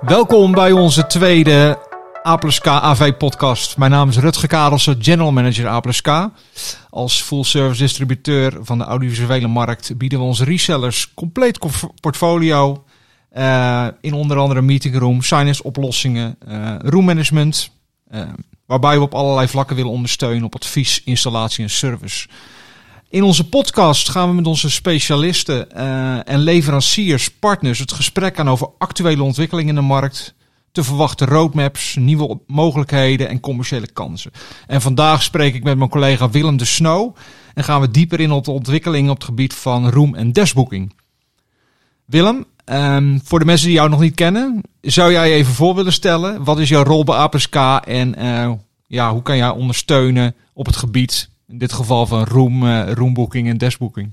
Welkom bij onze tweede A plus K AV podcast. Mijn naam is Rutger Karelsen, General Manager A plus K. Als full service distributeur van de audiovisuele markt bieden we onze resellers compleet portfolio. Uh, in onder andere meeting room, signage oplossingen, uh, room management. Uh, waarbij we op allerlei vlakken willen ondersteunen op advies, installatie en service. In onze podcast gaan we met onze specialisten uh, en leveranciers, partners, het gesprek aan over actuele ontwikkelingen in de markt, te verwachten roadmaps, nieuwe mogelijkheden en commerciële kansen. En vandaag spreek ik met mijn collega Willem de Snow en gaan we dieper in op de ontwikkelingen op het gebied van room- en dashbooking. Willem, um, voor de mensen die jou nog niet kennen, zou jij even voor willen stellen? Wat is jouw rol bij APSK en uh, ja, hoe kan jij ondersteunen op het gebied in dit geval van room, uh, roombooking en dashbooking.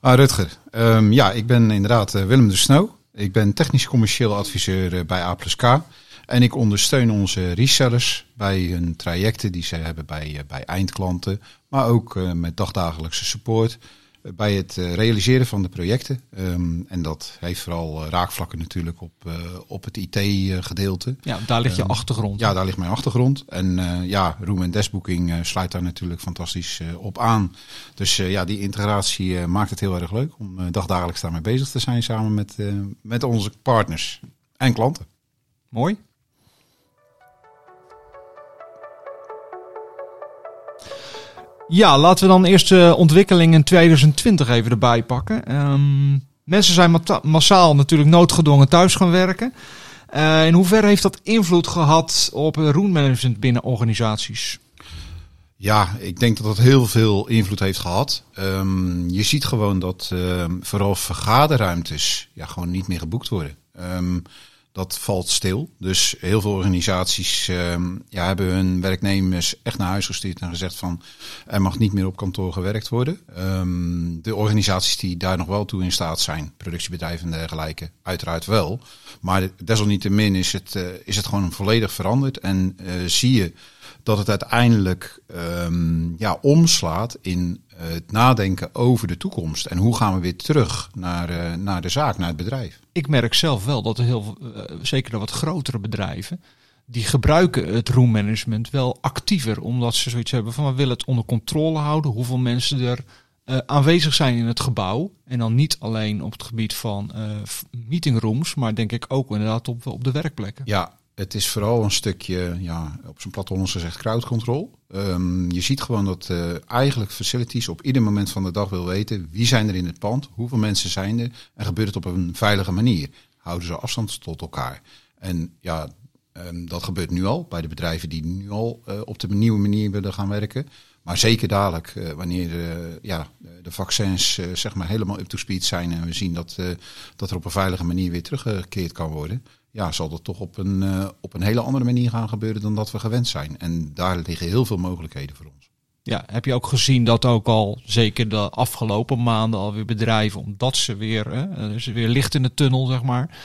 Ah, Rutger, um, ja, ik ben inderdaad uh, Willem de Snow. Ik ben technisch commercieel adviseur uh, bij A K. En ik ondersteun onze resellers bij hun trajecten die ze hebben bij, bij eindklanten. Maar ook met dagdagelijkse support bij het eh, realiseren van de projecten. Ehm, en dat heeft vooral eh, raakvlakken natuurlijk op, uh, op het IT-gedeelte. Ja, daar ligt je um, achtergrond. Ja, daar ligt mijn achtergrond. En uh, ja, Room en Dashbooking uh, sluit daar natuurlijk fantastisch op aan. Dus ja, die integratie maakt het heel erg leuk om dagdagelijks daarmee bezig te zijn samen met, met onze partners en klanten. Mooi. Ja, laten we dan eerst de ontwikkeling in 2020 even erbij pakken. Um, mensen zijn massaal natuurlijk noodgedwongen thuis gaan werken. Uh, in hoeverre heeft dat invloed gehad op roommanagement binnen organisaties? Ja, ik denk dat dat heel veel invloed heeft gehad. Um, je ziet gewoon dat uh, vooral vergaderruimtes ja, gewoon niet meer geboekt worden. Um, dat valt stil. Dus heel veel organisaties uh, ja, hebben hun werknemers echt naar huis gestuurd en gezegd van er mag niet meer op kantoor gewerkt worden. Um, de organisaties die daar nog wel toe in staat zijn, productiebedrijven en dergelijke, uiteraard wel. Maar desalniettemin is het, uh, is het gewoon volledig veranderd en uh, zie je dat het uiteindelijk um, ja, omslaat in het nadenken over de toekomst. En hoe gaan we weer terug naar, uh, naar de zaak, naar het bedrijf. Ik merk zelf wel dat er heel, uh, zeker de wat grotere bedrijven, die gebruiken het roommanagement wel actiever. Omdat ze zoiets hebben van we willen het onder controle houden. Hoeveel mensen er uh, aanwezig zijn in het gebouw. En dan niet alleen op het gebied van meetingrooms, maar denk ik ook inderdaad op, op de werkplekken. Ja, het is vooral een stukje, ja, op zijn plattegrond gezegd, crowd control. Um, je ziet gewoon dat uh, eigenlijk facilities op ieder moment van de dag wil weten wie zijn er in het pand, hoeveel mensen zijn er en gebeurt het op een veilige manier. Houden ze afstand tot elkaar. En ja, um, dat gebeurt nu al bij de bedrijven die nu al uh, op de nieuwe manier willen gaan werken. Maar zeker dadelijk, uh, wanneer ja, de vaccins zeg maar helemaal up to speed zijn en we zien dat, dat er op een veilige manier weer teruggekeerd kan worden ja, zal dat toch op een, uh, op een hele andere manier gaan gebeuren dan dat we gewend zijn. En daar liggen heel veel mogelijkheden voor ons. Ja, heb je ook gezien dat ook al zeker de afgelopen maanden alweer bedrijven, omdat ze weer, hè, er is weer licht in de tunnel, zeg maar,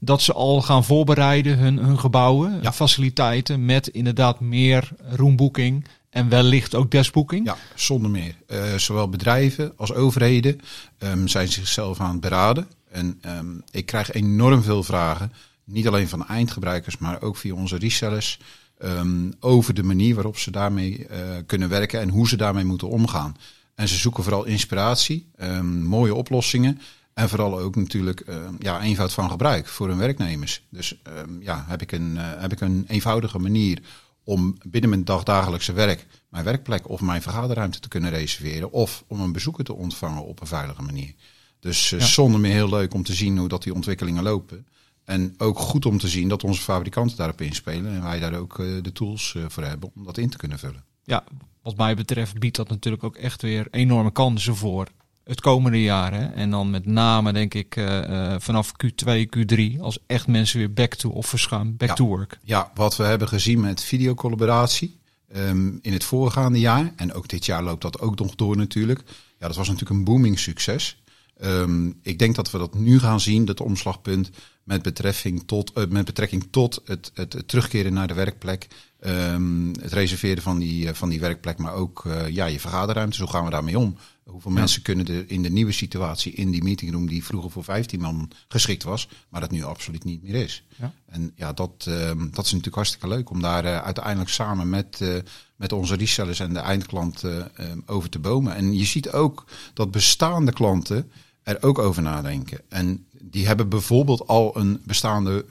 dat ze al gaan voorbereiden hun, hun gebouwen, ja. faciliteiten met inderdaad meer roomboeking en wellicht ook deskboeking? Ja, zonder meer. Uh, zowel bedrijven als overheden um, zijn zichzelf aan het beraden. En um, ik krijg enorm veel vragen niet alleen van eindgebruikers, maar ook via onze resellers. Um, over de manier waarop ze daarmee uh, kunnen werken en hoe ze daarmee moeten omgaan. En ze zoeken vooral inspiratie, um, mooie oplossingen. En vooral ook natuurlijk uh, ja, eenvoud van gebruik voor hun werknemers. Dus ja, heb ik, een, uh, heb ik een eenvoudige manier om binnen mijn dagdagelijkse werk mijn werkplek of mijn vergaderruimte te kunnen reserveren. Of om een bezoeker te ontvangen op een veilige manier. Dus uh, ja. zonder meer heel leuk om te zien hoe dat die ontwikkelingen lopen. En ook goed om te zien dat onze fabrikanten daarop inspelen en wij daar ook uh, de tools uh, voor hebben om dat in te kunnen vullen. Ja, wat mij betreft biedt dat natuurlijk ook echt weer enorme kansen voor het komende jaar. Hè? En dan met name denk ik uh, vanaf Q2, Q3 als echt mensen weer back to office gaan, back ja. to work. Ja, wat we hebben gezien met videocollaboratie um, in het voorgaande jaar en ook dit jaar loopt dat ook nog door natuurlijk. Ja, dat was natuurlijk een booming succes. Um, ik denk dat we dat nu gaan zien, dat omslagpunt, met, betrekking tot, uh, met betrekking tot het, het, het, terugkeren naar de werkplek. Um, het reserveren van die, van die werkplek, maar ook uh, ja, je vergaderruimte. Hoe gaan we daarmee om? Hoeveel ja. mensen kunnen er in de nieuwe situatie in die meetingroom die vroeger voor 15 man geschikt was, maar dat nu absoluut niet meer is. Ja. En ja, dat, uh, dat is natuurlijk hartstikke leuk om daar uh, uiteindelijk samen met, uh, met onze resellers en de eindklant over te bomen. En je ziet ook dat bestaande klanten er ook over nadenken. En die hebben bijvoorbeeld al een bestaande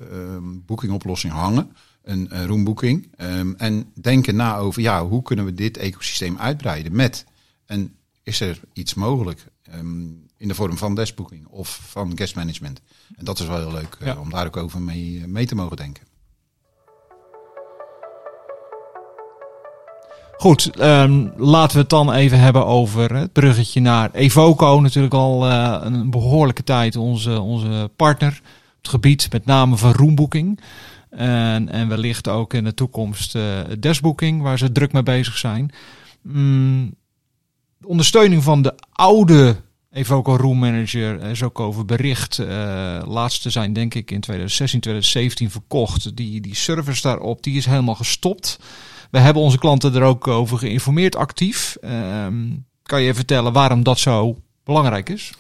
boekingoplossing hangen een, een roomboeking. Um, en denken na over ja, hoe kunnen we dit ecosysteem uitbreiden met. En is er iets mogelijk um, in de vorm van deskbooking of van guest management. En dat is wel heel leuk uh, om daar ook over mee, mee te mogen denken. Goed, um, laten we het dan even hebben over het bruggetje naar Evoco. Natuurlijk al uh, een behoorlijke tijd onze, onze partner het gebied, met name van roomboeking. En, en wellicht ook in de toekomst uh, waar ze druk mee bezig zijn. Mm, de ondersteuning van de oude Evoco Room Manager is ook over bericht. Uh, laatste zijn denk ik in 2016, 2017 verkocht. Die, die service daarop, die is helemaal gestopt. We hebben onze klanten er ook over geïnformeerd actief. Uh, kan je vertellen waarom dat zo belangrijk is?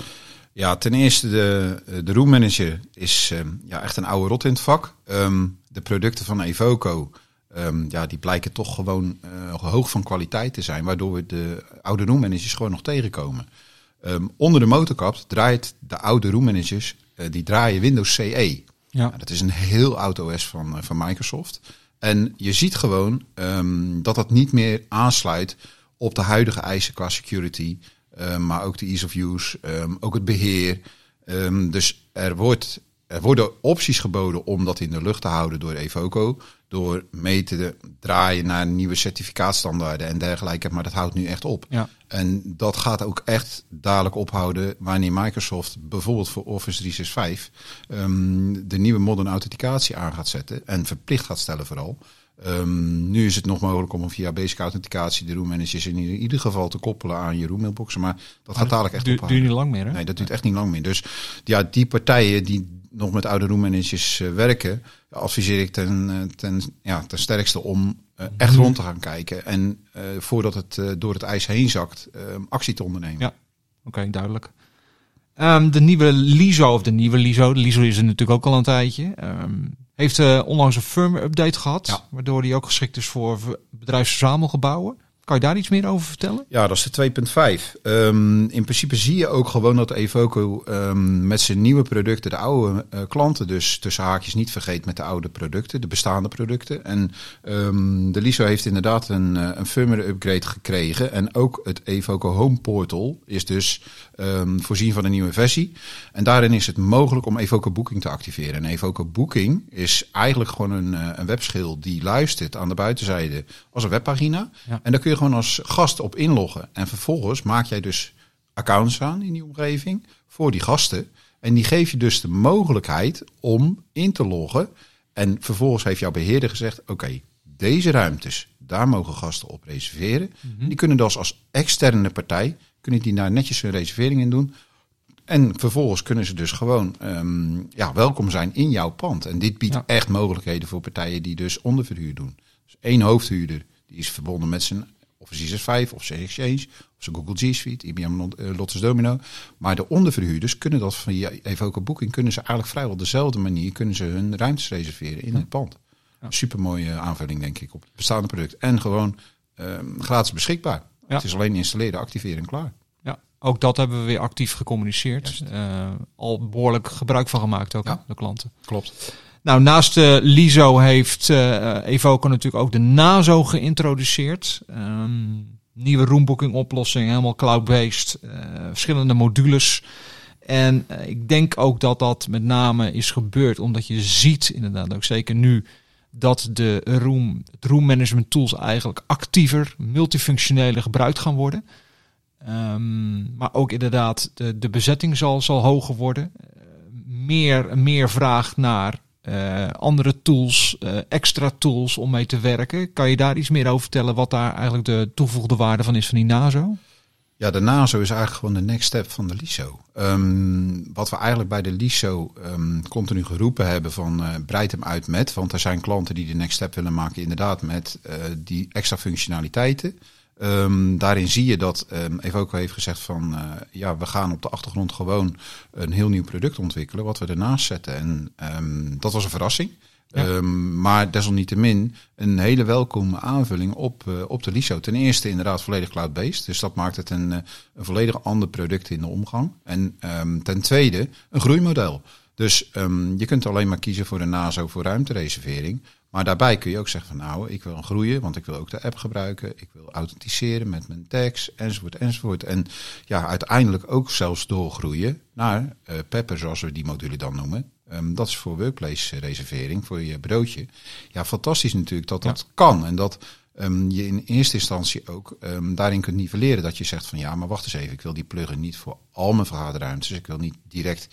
Ja, ten eerste de, de Room Manager is uh, ja, echt een oude rot in het vak. Um, de producten van Evoco Um, ja, die blijken toch gewoon uh, hoog van kwaliteit te zijn, waardoor we de oude roommanagers gewoon nog tegenkomen. Um, onder de motorkap draait de oude roommanagers, uh, die draaien Windows CE. Ja. Nou, dat is een heel oud OS van, uh, van Microsoft. En je ziet gewoon um, dat dat niet meer aansluit op de huidige eisen qua security, maar ook de ease of use, ook het beheer. dus er wordt er worden opties geboden om dat in de lucht te houden door Evoco. Door mee te draaien naar nieuwe certificaatstandaarden en dergelijke. Maar dat houdt nu echt op. Ja. En dat gaat ook echt dadelijk ophouden wanneer Microsoft bijvoorbeeld voor Office 365 um, de nieuwe modern authenticatie aan gaat zetten. En verplicht gaat stellen vooral. Um, nu is het nog mogelijk om via basic authenticatie de room managers in ieder geval te koppelen aan je roommailboxen. Maar dat gaat dadelijk echt ophouden. duurt niet lang meer hè? Nee, dat duurt echt niet lang meer. Dus ja, die partijen die nog met oude roemmanagers uh, werken, adviseer ik ten, uh, ten, ja, ten sterkste om uh, echt mhm. rond te gaan kijken. En voordat het door het ijs heen zakt, actie te ondernemen. Ja, oké, duidelijk. Um, de nieuwe LISO, of de nieuwe LISO, de LISO is er natuurlijk ook al een tijdje, um, heeft onlangs een firmware update gehad, ja. waardoor die ook geschikt is voor bedrijfsverzamelgebouwen. Kan je daar iets meer over vertellen? Ja, dat is de 2.5. Um, in principe zie je ook gewoon dat Evoco um, met zijn nieuwe producten de oude uh, klanten dus tussen haakjes niet vergeet met de oude producten, de bestaande producten. En um, de LISO heeft inderdaad een, uh, een firmware upgrade gekregen. En ook het Evoco Home Portal is dus voorzien van een nieuwe versie. En daarin is het mogelijk om Evoco Booking te activeren. En Evoco Booking is eigenlijk gewoon een, uh, een webschil die luistert aan de buitenzijde als een webpagina. Ja. En daar kun je gewoon als gast op inloggen. En vervolgens maak jij dus accounts aan in die omgeving voor die gasten. En die geef je dus de mogelijkheid om in te loggen. En vervolgens heeft jouw beheerder gezegd: oké, deze ruimtes, daar mogen gasten op reserveren. Mhm. Die kunnen dus als externe partij, kunnen die daar netjes hun reservering in doen. En vervolgens kunnen ze dus gewoon um, ja, welkom zijn in jouw pand. En dit biedt echt mogelijkheden voor partijen die dus onderverhuur doen. Dus één hoofdhuurder die is verbonden met zijn Office 365 of zijn Exchange of zijn Google G Suite, IBM uh, Lotus Domino. Maar de onderverhuurders kunnen dat via Evoco Booking, kunnen ze eigenlijk vrijwel dezelfde manier kunnen ze hun ruimtes reserveren in het pand. Ja. Super mooie aanvulling denk ik op het bestaande product. En gewoon um, gratis beschikbaar. Ja. Het is alleen installeren, activeren en klaar. Ja, ook dat hebben we weer actief gecommuniceerd. Uh, al behoorlijk gebruik van gemaakt ook, ja. de klanten. Klopt. Nou, naast de LISO heeft uh, Evoco natuurlijk ook de NASO geïntroduceerd. Um, nieuwe roombooking oplossing, helemaal cloud-based, verschillende modules. En ik denk ook dat dat met name is gebeurd omdat je ziet, inderdaad ook zeker nu, dat de room, room management tools eigenlijk actiever, multifunctioneler gebruikt gaan worden. Um, maar ook inderdaad, de, de bezetting zal, zal hoger worden. meer, meer vraag naar uh, andere tools, uh, extra tools om mee te werken. Kan je daar iets meer over vertellen wat daar eigenlijk de toegevoegde waarde van is van die NASO? Ja, de NASO is eigenlijk gewoon de next step van de LISO. Ehm, wat we eigenlijk bij de LISO um, continu geroepen hebben van uh, breid hem uit met. Want er zijn klanten die de next step willen maken inderdaad met uh, die extra functionaliteiten. Um, daarin zie je dat um, Evoco heeft gezegd van uh, ja, we gaan op de achtergrond gewoon een heel nieuw product ontwikkelen wat we ernaast zetten. En dat was een verrassing. Um, maar desalniettemin een hele welkome aanvulling op, uh, op de LISO. Ten eerste inderdaad volledig cloud-based. Dus dat maakt het een, een volledig ander product in de omgang. En um, ten tweede een groeimodel. Dus um, je kunt alleen maar kiezen voor een NASO voor ruimtereservering. Maar daarbij kun je ook zeggen van nou, ik wil groeien, want ik wil ook de app gebruiken. Ik wil authenticeren met mijn tags, enzovoort, enzovoort. En ja, uiteindelijk ook zelfs doorgroeien naar uh, Pepper, zoals we die module dan noemen. Um, dat is voor workplace reservering, voor je broodje. Ja, fantastisch natuurlijk dat dat ja. kan. En dat um, je in eerste instantie ook um, daarin kunt nivelleren. Dat je zegt van ja, maar wacht eens even, ik wil die plugin niet voor al mijn vergaderruimtes. Ik wil niet direct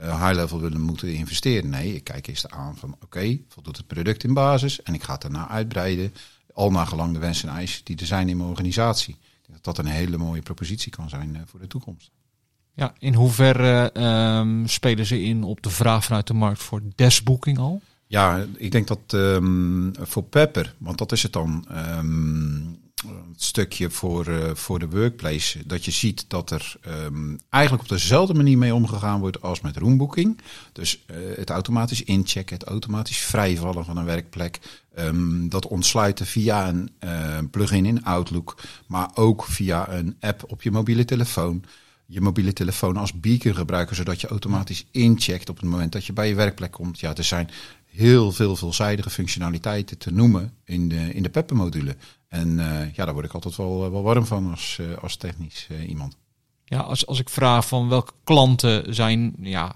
high level willen moeten investeren. Nee, ik kijk eerst aan van oké, okay, voldoet het product in basis en ik ga het daarna uitbreiden. Al naar gelang de wensen en eisen die er zijn in mijn organisatie. Ik denk dat dat een hele mooie propositie kan zijn uh, voor de toekomst. Ja, in hoeverre um, spelen ze in op de vraag vanuit de markt voor deskbooking al? Ja, ik denk dat um, voor Pepper, want dat is het dan, um, het stukje voor, uh, voor de workplace, dat je ziet dat er um, eigenlijk op dezelfde manier mee omgegaan wordt als met roombooking. Dus uh, het automatisch inchecken, het automatisch vrijvallen van een werkplek, um, dat ontsluiten via een uh, plugin in Outlook, maar ook via een app op je mobiele telefoon je mobiele telefoon als beacon gebruiken, zodat je automatisch incheckt op het moment dat je bij je werkplek komt. Ja, er zijn heel veel veelzijdige functionaliteiten te noemen in de, in de Pepper-module. En uh, ja, daar word ik altijd wel, wel warm van als, uh, als technisch iemand. Ja, als, als ik vraag van welke klanten zijn, ja,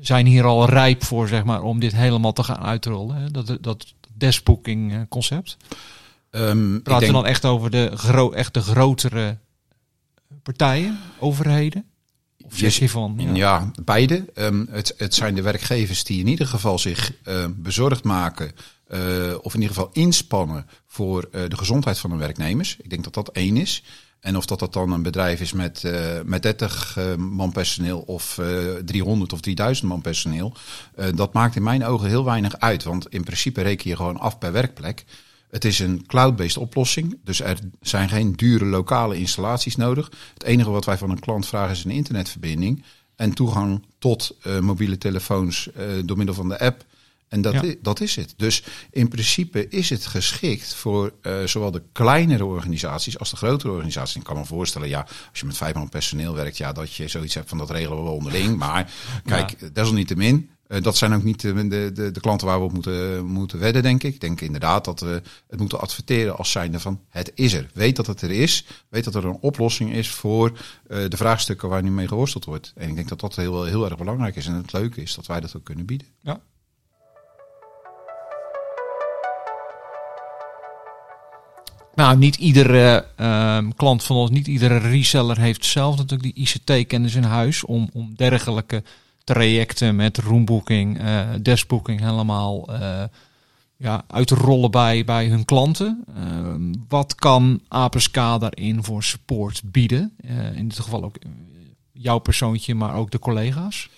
zijn hier al rijp voor, zeg maar, om dit helemaal te gaan uitrollen, hè? dat, dat deskbooking concept. Um, Praten denk... we dan echt over de, gro echt de grotere partijen, overheden? Of? Ja, ja beide. Um, het, het zijn de werkgevers die in ieder geval zich uh, bezorgd maken. Uh, of in ieder geval inspannen voor uh, de gezondheid van de werknemers. Ik denk dat dat één is. En of dat, dat dan een bedrijf is met, uh, met 30 uh, man personeel of uh, 300 of 3000 man personeel. dat maakt in mijn ogen heel weinig uit. Want in principe reken je gewoon af per werkplek. Het is een cloud-based oplossing, dus er zijn geen dure lokale installaties nodig. Het enige wat wij van een klant vragen is een internetverbinding en toegang tot uh, mobiele telefoons uh, door middel van de app. En dat, ja. is, dat is het. Dus in principe is het geschikt voor uh, zowel de kleinere organisaties als de grotere organisaties. Ik kan me voorstellen, ja, als je met vijf man personeel werkt, ja, dat je zoiets hebt van dat regelen we wel onderling. Maar kijk, ja. desalniettemin, uh, dat zijn ook niet de, de, de, de, klanten waar we op moeten, moeten wedden, denk ik. Ik denk inderdaad dat we het moeten adverteren als zijnde van het is er. Weet dat het er is. Weet dat er een oplossing is voor uh, de vraagstukken waar nu mee geworsteld wordt. En ik denk dat dat heel, heel erg belangrijk is. En het leuke is dat wij dat ook kunnen bieden. Ja. Nou, niet iedere uh, klant van ons, niet iedere reseller heeft zelf natuurlijk die ICT-kennis in huis om, om dergelijke trajecten met roombooking, uh, deskbooking helemaal uh, ja, uit te rollen bij, bij hun klanten. Uh, wat kan APSK daarin voor support bieden? Uh, in dit geval ook jouw persoontje, maar ook de collega's.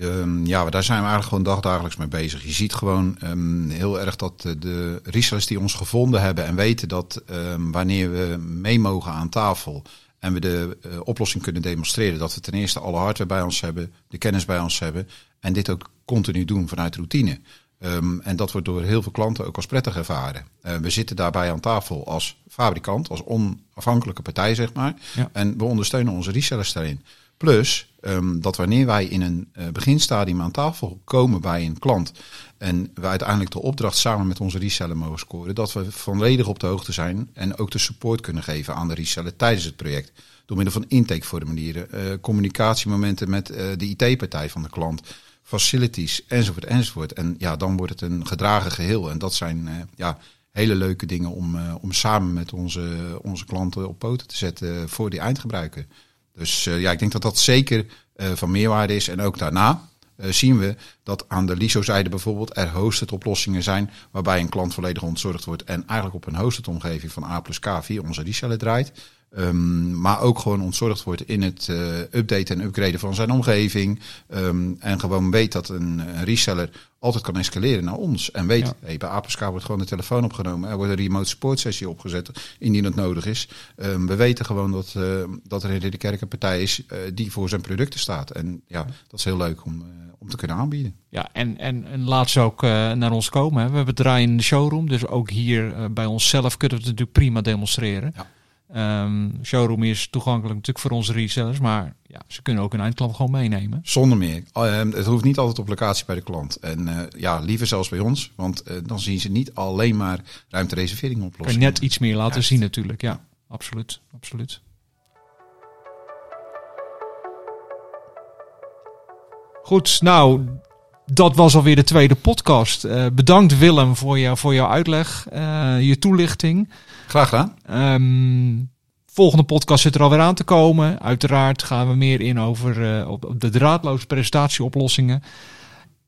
Um, ja, daar zijn we eigenlijk gewoon dagdagelijks mee bezig. Je ziet gewoon um, heel erg dat de, resellers die ons gevonden hebben en weten dat wanneer we mee mogen aan tafel en we de uh, oplossing kunnen demonstreren, dat we ten eerste alle hardware bij ons hebben, de kennis bij ons hebben en dit ook continu doen vanuit routine. Um, en dat wordt door heel veel klanten ook als prettig ervaren. Uh, we zitten daarbij aan tafel als fabrikant, als onafhankelijke partij, zeg maar. Ja. En we ondersteunen onze resellers daarin. Plus um, dat wanneer wij in een uh, beginstadium aan tafel komen bij een klant en we uiteindelijk de opdracht samen met onze reseller mogen scoren, dat we volledig op de hoogte zijn en ook de support kunnen geven aan de reseller tijdens het project. Door middel van intakeformulieren, uh, communicatiemomenten met uh, de IT-partij van de klant, facilities enzovoort enzovoort. En ja, dan wordt het een gedragen geheel. En dat zijn ja, hele leuke dingen om, om samen met onze, onze klanten op poten te zetten voor die eindgebruiker. Dus uh, ja, ik denk dat dat zeker uh, van meerwaarde is. En ook daarna uh, zien we dat aan de LISO-zijde bijvoorbeeld er hosted oplossingen zijn waarbij een klant volledig ontzorgd wordt en eigenlijk op een hosted omgeving van A plus K via onze reseller draait. Ehm, maar ook gewoon ontzorgd wordt in het uh, updaten en upgraden van zijn omgeving. Ehm, en gewoon weet dat een, een, reseller altijd kan escaleren naar ons. En weet, ja. hey, bij Apeska wordt gewoon de telefoon opgenomen. Er wordt een remote support sessie opgezet indien dat nodig is. Um, we weten gewoon dat, uh, dat er in de kerk een partij is uh, die voor zijn producten staat. En ja, dat is heel leuk om, om te kunnen aanbieden. Ja, en, en, en laat ze ook naar ons komen. Hè. We hebben draaien in de showroom. Dus ook hier bij onszelf kunnen we het natuurlijk prima demonstreren. Ja. Um, showroom is toegankelijk natuurlijk voor onze resellers, maar ja, ze kunnen ook een eindklant gewoon meenemen. Zonder meer. Uh, het hoeft niet altijd op locatie bij de klant. En uh, ja, liever zelfs bij ons, want uh, dan zien ze niet alleen maar ruimtereservering oplossen. Net iets meer laten zien natuurlijk, ja. Absoluut, absoluut. Goed, nou, dat was alweer de tweede podcast. Uh, bedankt Willem voor, jou, voor jouw uitleg, je toelichting. Graag gedaan. Um, volgende podcast zit er alweer aan te komen. Uiteraard gaan we meer in over uh, op de draadloze presentatieoplossingen.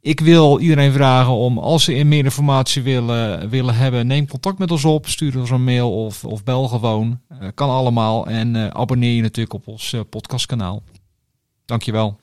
Ik wil iedereen vragen om, als ze meer informatie willen, willen hebben, neem contact met ons op. Stuur ons een mail of, of bel gewoon. kan allemaal. En abonneer je natuurlijk op ons podcastkanaal. Dankjewel.